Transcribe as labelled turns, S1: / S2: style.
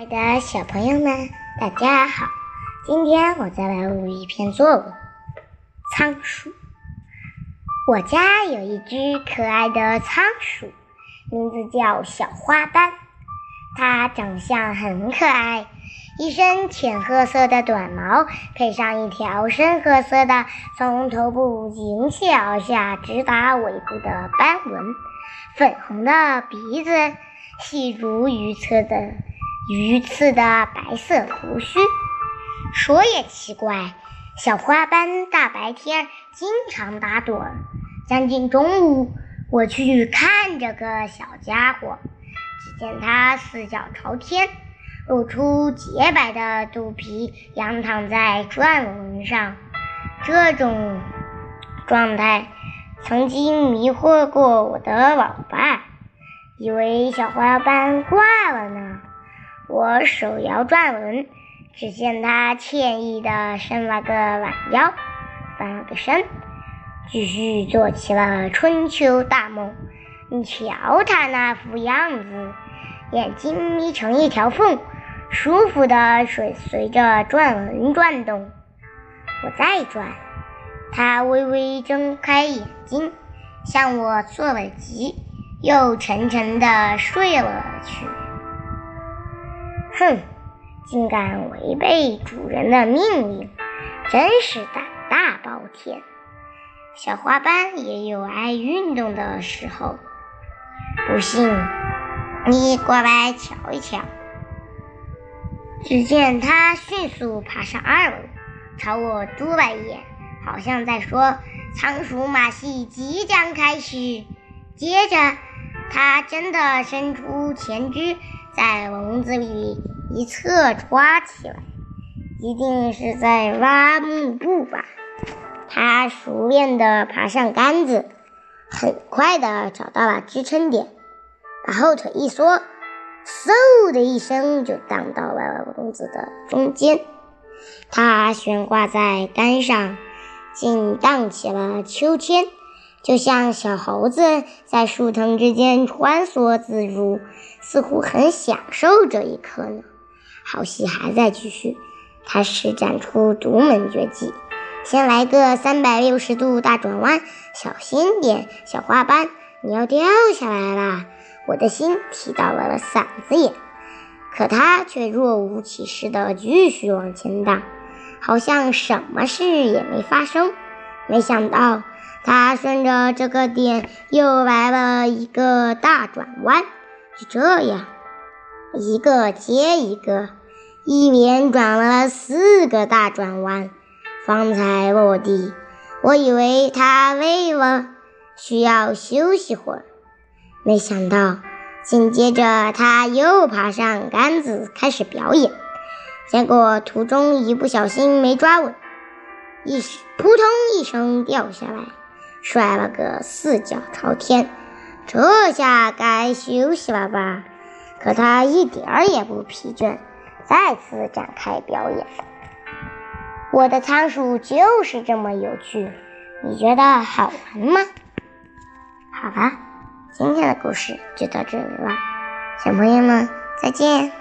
S1: 亲爱的小朋友们，大家好！今天我再来录一篇作文《仓鼠》。我家有一只可爱的仓鼠，名字叫小花斑。它长相很可爱，一身浅褐色的短毛，配上一条深褐色的从头部引起而下直达尾部的斑纹，粉红的鼻子，细如鱼刺的。鱼刺的白色胡须，说也奇怪，小花斑大白天经常打盹儿。将近中午，我去看这个小家伙，只见它四脚朝天，露出洁白的肚皮，仰躺在转轮上。这种状态曾经迷惑过我的老爸，以为小花斑挂了呢。我手摇转轮，只见他惬意地伸了个懒腰，翻了个身，继续做起了春秋大梦。你瞧他那副样子，眼睛眯成一条缝，舒服的水随着转轮转动。我再转，他微微睁开眼睛，向我做了揖，又沉沉地睡了去。哼，竟敢违背主人的命令，真是胆大包天！小花斑也有爱运动的时候，不信你过来瞧一瞧。只见它迅速爬上二楼，朝我嘟了一眼，好像在说“仓鼠马戏即将开始”。接着，它真的伸出前肢。在笼子里一侧抓起来，一定是在挖幕布吧。他熟练地爬上杆子，很快地找到了支撑点，把后腿一缩，嗖的一声就荡到了笼子的中间。它悬挂在杆上，竟荡起了秋千。就像小猴子在树藤之间穿梭自如，似乎很享受这一刻呢。好戏还在继续，他施展出独门绝技，先来个三百六十度大转弯，小心点，小花斑，你要掉下来啦！我的心提到了嗓子眼，可他却若无其事地继续往前荡，好像什么事也没发生。没想到。他顺着这个点又来了一个大转弯，就这样，一个接一个，一连转了四个大转弯，方才落地。我以为他累了，需要休息会儿，没想到紧接着他又爬上杆子开始表演，结果途中一不小心没抓稳，一扑通一声掉下来。摔了个四脚朝天，这下该休息了吧？可他一点儿也不疲倦，再次展开表演。我的仓鼠就是这么有趣，你觉得好玩吗？好了，今天的故事就到这里了，小朋友们再见。